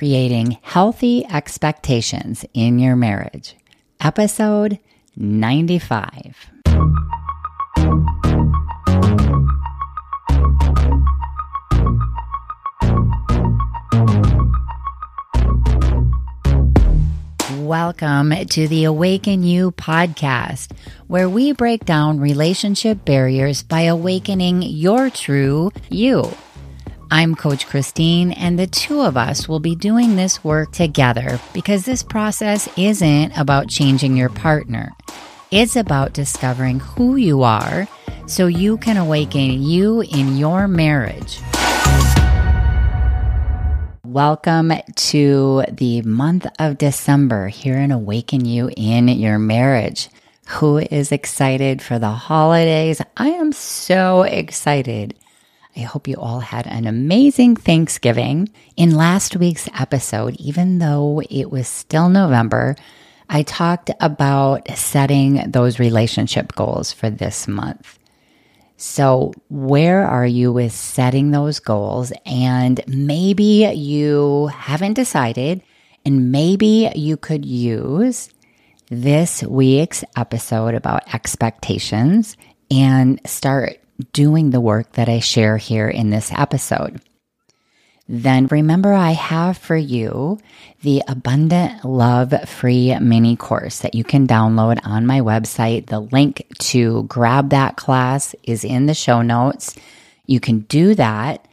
Creating Healthy Expectations in Your Marriage, episode 95. Welcome to the Awaken You podcast, where we break down relationship barriers by awakening your true you. I'm Coach Christine, and the two of us will be doing this work together because this process isn't about changing your partner. It's about discovering who you are so you can awaken you in your marriage. Welcome to the month of December here in Awaken You in Your Marriage. Who is excited for the holidays? I am so excited. I hope you all had an amazing Thanksgiving. In last week's episode, even though it was still November, I talked about setting those relationship goals for this month. So, where are you with setting those goals? And maybe you haven't decided, and maybe you could use this week's episode about expectations and start doing the work that I share here in this episode. Then remember, I have for you the Abundant Love free mini course that you can download on my website. The link to grab that class is in the show notes. You can do that.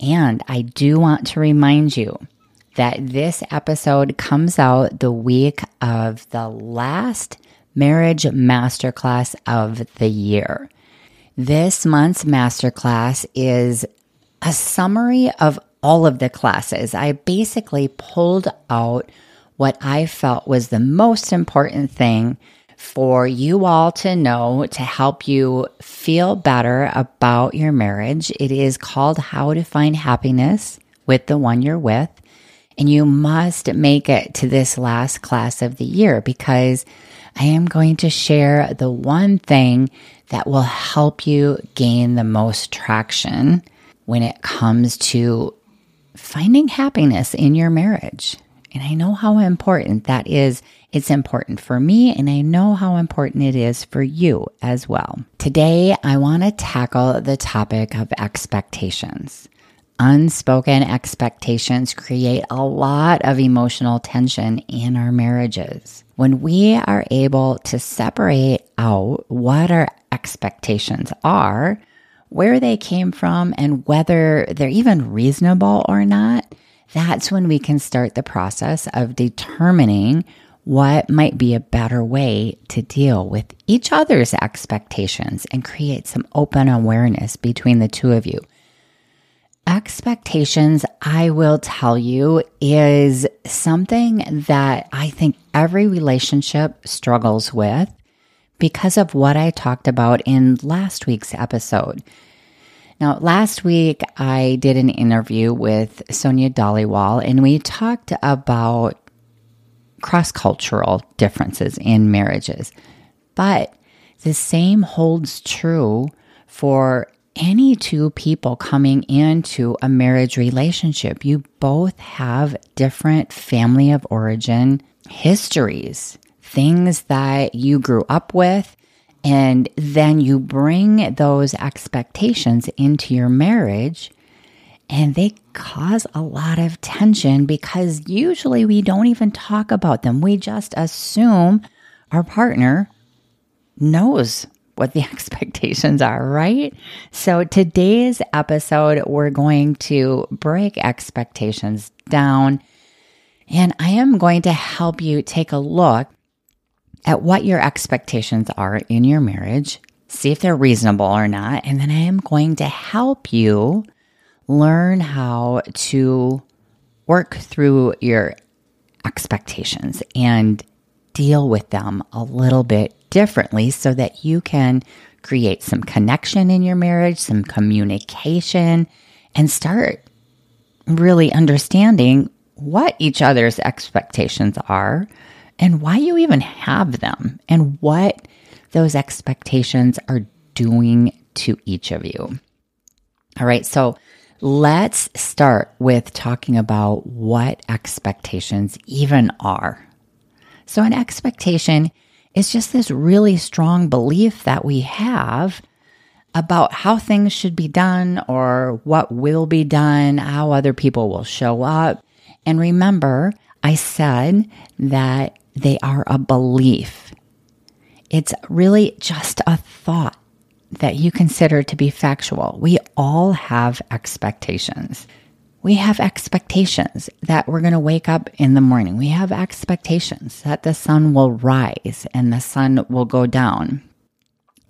And I do want to remind you that this episode comes out the week of the last marriage masterclass of the year. This month's masterclass is a summary of all of the classes. I basically pulled out what I felt was the most important thing for you all to know to help you feel better about your marriage. It is called How to Find Happiness with the One You're With. And you must make it to this last class of the year because I am going to share the one thing that will help you gain the most traction when it comes to finding happiness in your marriage. And I know how important that is. It's important for me, and I know how important it is for you as well. Today, I want to tackle the topic of expectations. Unspoken expectations create a lot of emotional tension in our marriages. When we are able to separate out what our expectations are, where they came from, and whether they're even reasonable or not, that's when we can start the process of determining what might be a better way to deal with each other's expectations and create some open awareness between the two of you expectations, I will tell you, is something that I think every relationship struggles with because of what I talked about in last week's episode. Now, last week I did an interview with Sonia Dhaliwal and we talked about cross cultural differences in marriages. But the same holds true for any two people coming into a marriage relationship, you both have different family of origin histories, things that you grew up with, and then you bring those expectations into your marriage. And they cause a lot of tension because usually we don't even talk about them. We just assume our partner knows what the expectations are, right? So today's episode, we're going to break expectations down. And I am going to help you take a look at what your expectations are in your marriage, see if they're reasonable or not. And then I am going to help you learn how to work through your expectations and deal with them a little bit differently so that you can create some connection in your marriage, some communication, and start really understanding what each other's expectations are and why you even have them and what those expectations are doing to each of you. All right, so Let's start with talking about what expectations even are. So, an expectation is just this really strong belief that we have about how things should be done or what will be done, how other people will show up. And remember, I said that they are a belief. It's really just a thought that you consider to be factual. We all have expectations. We have expectations that we're going to wake up in the morning. We have expectations that the sun will rise and the sun will go down.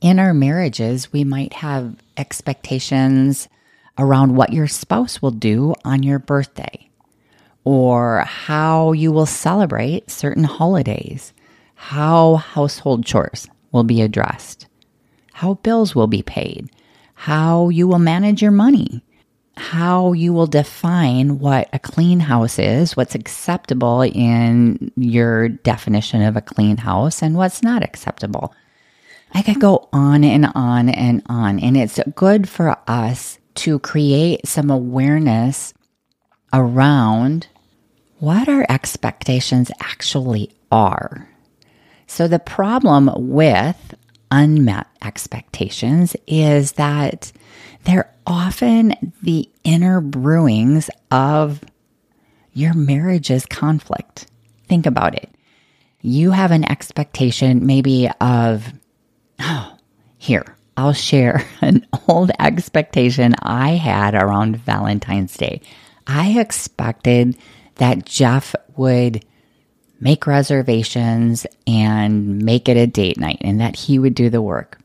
In our marriages, we might have expectations around what your spouse will do on your birthday or how you will celebrate certain holidays, how household chores will be addressed how bills will be paid, how you will manage your money, how you will define what a clean house is, what's acceptable in your definition of a clean house, and what's not acceptable. I could go on and on and on, and it's good for us to create some awareness around what our expectations actually are. So, the problem with unmet expectations is that they're often the inner brewings of your marriage's conflict. Think about it. You have an expectation, maybe of, oh, here, I'll share an old expectation I had around Valentine's Day. I expected that Jeff would make reservations and make it a date night and that he would do the work.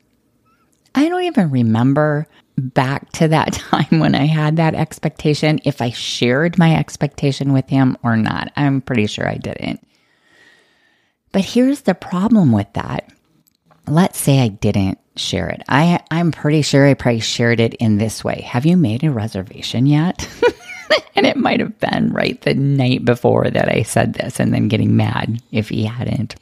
I don't even remember back to that time when I had that expectation if I shared my expectation with him or not. I'm pretty sure I didn't. But here's the problem with that. Let's say I didn't share it. I I'm pretty sure I probably shared it in this way. Have you made a reservation yet? and it might have been right the night before that I said this and then getting mad if he hadn't.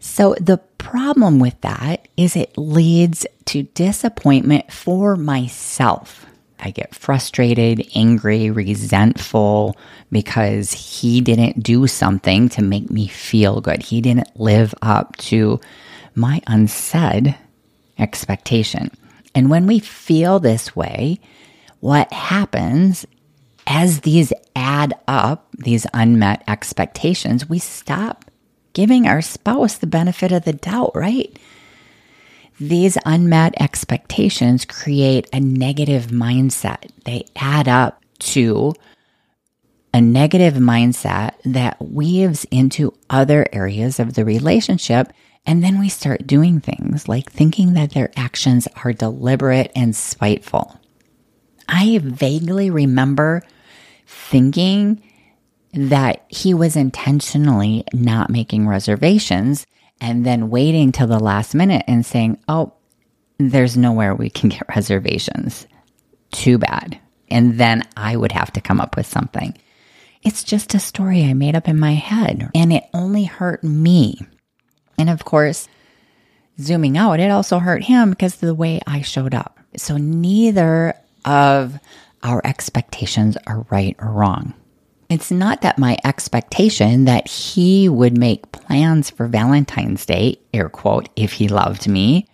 So the problem with that is it leads to disappointment for myself. I get frustrated, angry, resentful because he didn't do something to make me feel good. He didn't live up to my unsaid expectation. And when we feel this way, what happens as these add up, these unmet expectations, we stop giving our spouse the benefit of the doubt, right? These unmet expectations create a negative mindset. They add up to a negative mindset that weaves into other areas of the relationship. And then we start doing things like thinking that their actions are deliberate and spiteful. I vaguely remember thinking that he was intentionally not making reservations and then waiting till the last minute and saying, Oh, there's nowhere we can get reservations. Too bad. And then I would have to come up with something. It's just a story I made up in my head, and it only hurt me. And of course, zooming out, it also hurt him because of the way I showed up. So neither of our expectations are right or wrong. It's not that my expectation that he would make plans for Valentine's Day, air quote, if he loved me.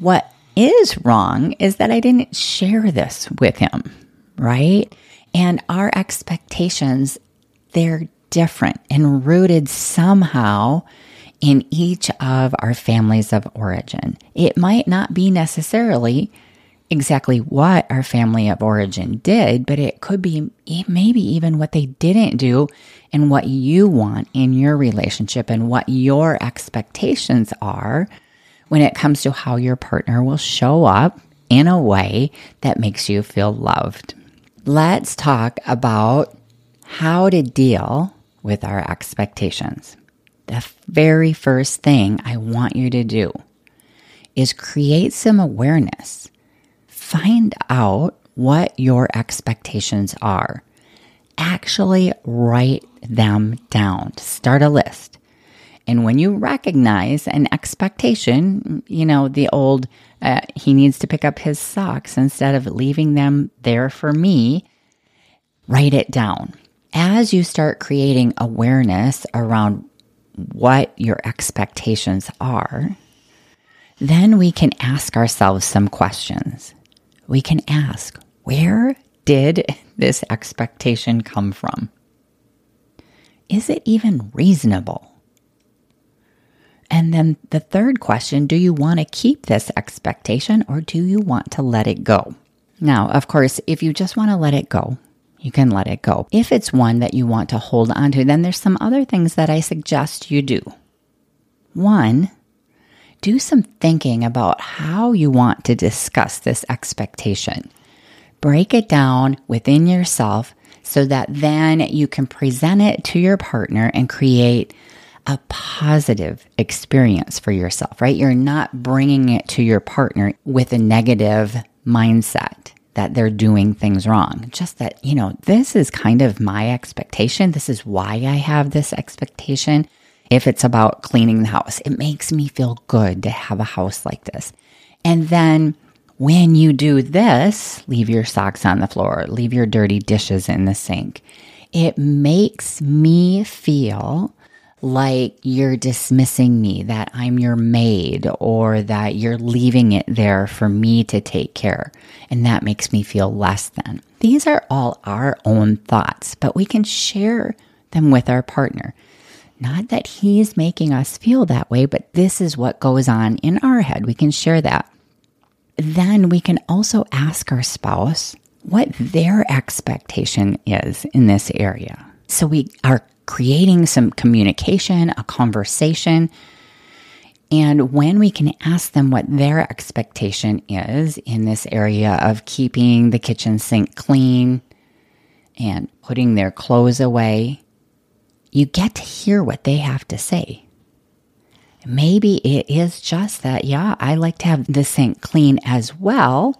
What is wrong is that I didn't share this with him, right? And our expectations, they're different and rooted somehow in each of our families of origin. It might not be necessarily exactly what our family of origin did, but it could be maybe even what they didn't do and what you want in your relationship and what your expectations are when it comes to how your partner will show up in a way that makes you feel loved. Let's talk about how to deal with our expectations. The very first thing I want you to do is create some awareness find out what your expectations are. Actually write them down. Start a list. And when you recognize an expectation, you know, the old, uh, he needs to pick up his socks instead of leaving them there for me, write it down. As you start creating awareness around what your expectations are, then we can ask ourselves some questions. We can ask, where did this expectation come from? Is it even reasonable? And then the third question do you want to keep this expectation or do you want to let it go? Now, of course, if you just want to let it go, you can let it go. If it's one that you want to hold on to, then there's some other things that I suggest you do. One, do some thinking about how you want to discuss this expectation. Break it down within yourself so that then you can present it to your partner and create a positive experience for yourself, right? You're not bringing it to your partner with a negative mindset that they're doing things wrong. Just that, you know, this is kind of my expectation. This is why I have this expectation. If it's about cleaning the house, it makes me feel good to have a house like this. And then when you do this, leave your socks on the floor, leave your dirty dishes in the sink. It makes me feel like you're dismissing me, that I'm your maid, or that you're leaving it there for me to take care. And that makes me feel less than. These are all our own thoughts, but we can share them with our partner. Not that he's making us feel that way, but this is what goes on in our head. We can share that. Then we can also ask our spouse what their expectation is in this area. So we are creating some communication, a conversation. And when we can ask them what their expectation is in this area of keeping the kitchen sink clean and putting their clothes away, you get to hear what they have to say. Maybe it is just that, yeah, I like to have the sink clean as well.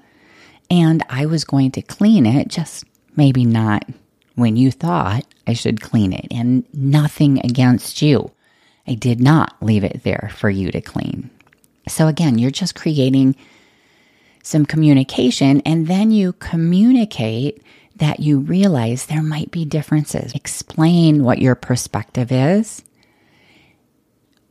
And I was going to clean it, just maybe not when you thought I should clean it, and nothing against you. I did not leave it there for you to clean. So, again, you're just creating some communication, and then you communicate that you realize there might be differences. Explain what your perspective is,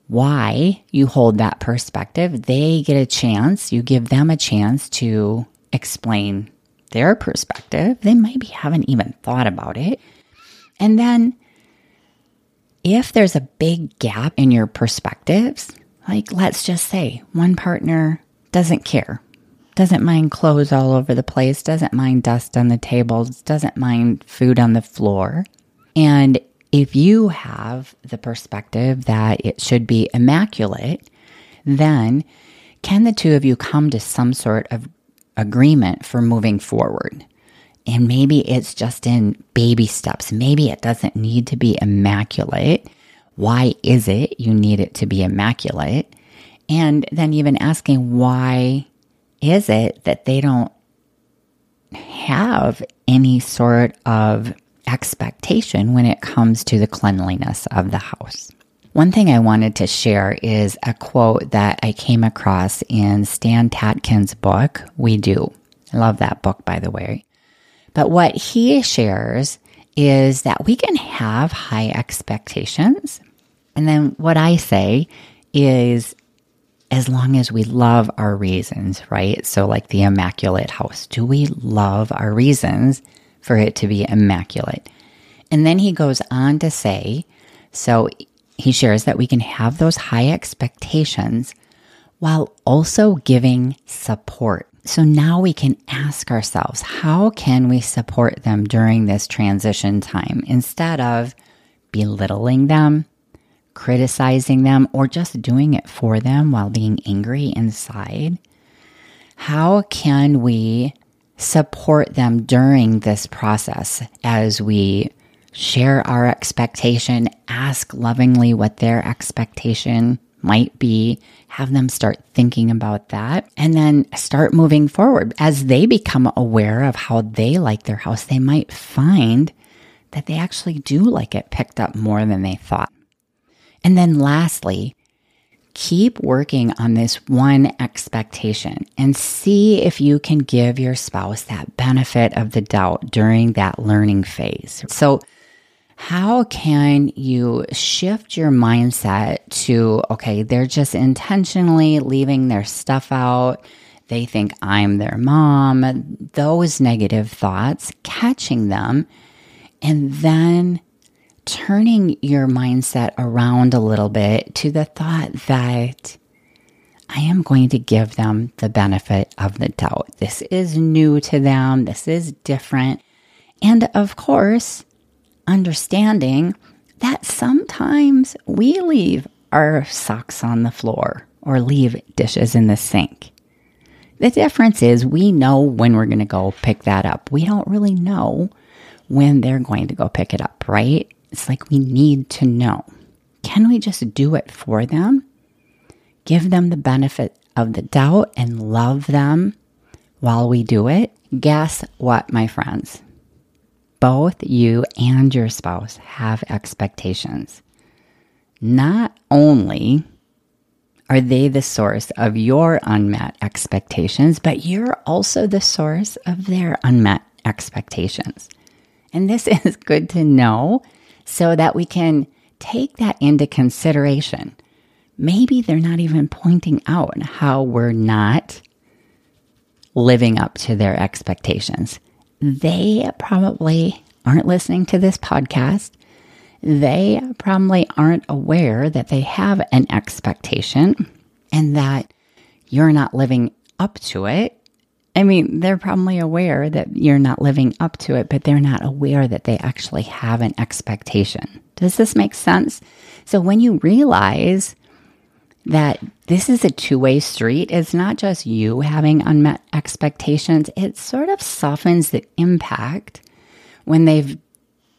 why you hold that perspective. They get a chance, you give them a chance to explain their perspective. They maybe haven't even thought about it. And then if there's a big gap in your perspectives, like let's just say one partner doesn't care, doesn't mind clothes all over the place, doesn't mind dust on the tables, doesn't mind food on the floor. And if you have the perspective that it should be immaculate, then can the two of you come to some sort of agreement for moving forward. And maybe it's just in baby steps. Maybe it doesn't need to be immaculate. Why is it you need it to be immaculate? And then even asking why is it that they don't have any sort of expectation when it comes to the cleanliness of the house. One thing I wanted to share is a quote that I came across in Stan Tatkin's book, We Do. I love that book, by the way. But what he shares is that we can have high expectations. And then what I say is, as long as we love our reasons, right? So, like the immaculate house, do we love our reasons for it to be immaculate? And then he goes on to say, so he shares that we can have those high expectations while also giving support. So now we can ask ourselves, how can we support them during this transition time instead of belittling them, criticizing them, or just doing it for them while being angry inside? How can we support them during this process as we share our expectation, ask lovingly what their expectation might be, have them start thinking about that, and then start moving forward. As they become aware of how they like their house, they might find that they actually do like it picked up more than they thought. And then lastly, keep working on this one expectation and see if you can give your spouse that benefit of the doubt during that learning phase. So, how can you shift your mindset to, okay, they're just intentionally leaving their stuff out? They think I'm their mom. Those negative thoughts, catching them, and then turning your mindset around a little bit to the thought that I am going to give them the benefit of the doubt. This is new to them, this is different. And of course, understanding that sometimes we leave our socks on the floor or leave dishes in the sink. The difference is we know when we're going to go pick that up. We don't really know when they're going to go pick it up, right? It's like we need to know. Can we just do it for them? Give them the benefit of the doubt and love them while we do it? Guess what, my friends? Both you and your spouse have expectations. Not only are they the source of your unmet expectations, but you're also the source of their unmet expectations. And this is good to know so that we can take that into consideration. Maybe they're not even pointing out how we're not living up to their expectations. They probably aren't listening to this podcast. They probably aren't aware that they have an expectation and that you're not living up to it. I mean, they're probably aware that you're not living up to it, but they're not aware that they actually have an expectation. Does this make sense? So when you realize that this is a two way street, it's not just you having unmet expectations, it sort of softens the impact when they've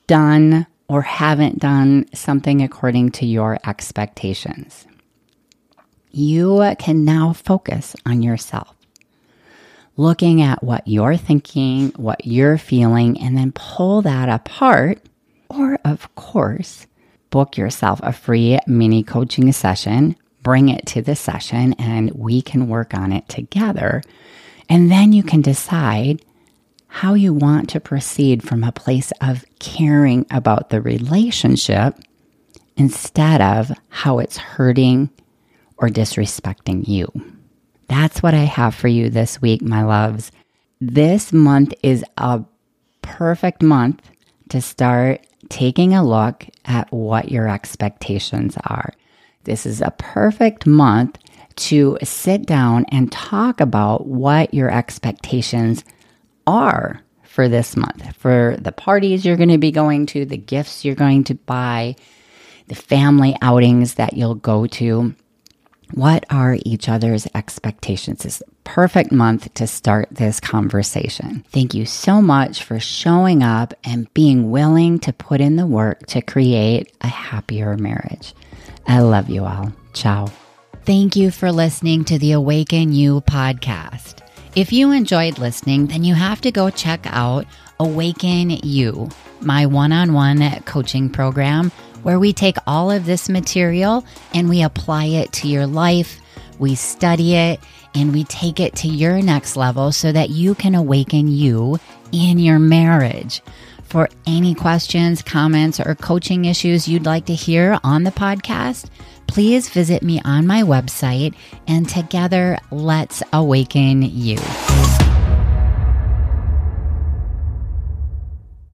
done or haven't done something according to your expectations. You can now focus on yourself looking at what you're thinking, what you're feeling, and then pull that apart. Or, of course, book yourself a free mini coaching session, bring it to the session, and we can work on it together. And then you can decide how you want to proceed from a place of caring about the relationship instead of how it's hurting or disrespecting you. That's what I have for you this week, my loves. This month is a perfect month to start taking a look at what your expectations are. This is a perfect month to sit down and talk about what your expectations are for this month, for the parties you're going to be going to, the gifts you're going to buy, the family outings that you'll go to. What are each other's expectations? It's perfect month to start this conversation. Thank you so much for showing up and being willing to put in the work to create a happier marriage. I love you all. Ciao. Thank you for listening to the Awaken You podcast. If you enjoyed listening, then you have to go check out Awaken You, my one on one coaching program where we take all of this material and we apply it to your life, we study it, and we take it to your next level so that you can awaken you in your marriage. For any questions, comments, or coaching issues you'd like to hear on the podcast, please visit me on my website and together let's awaken you.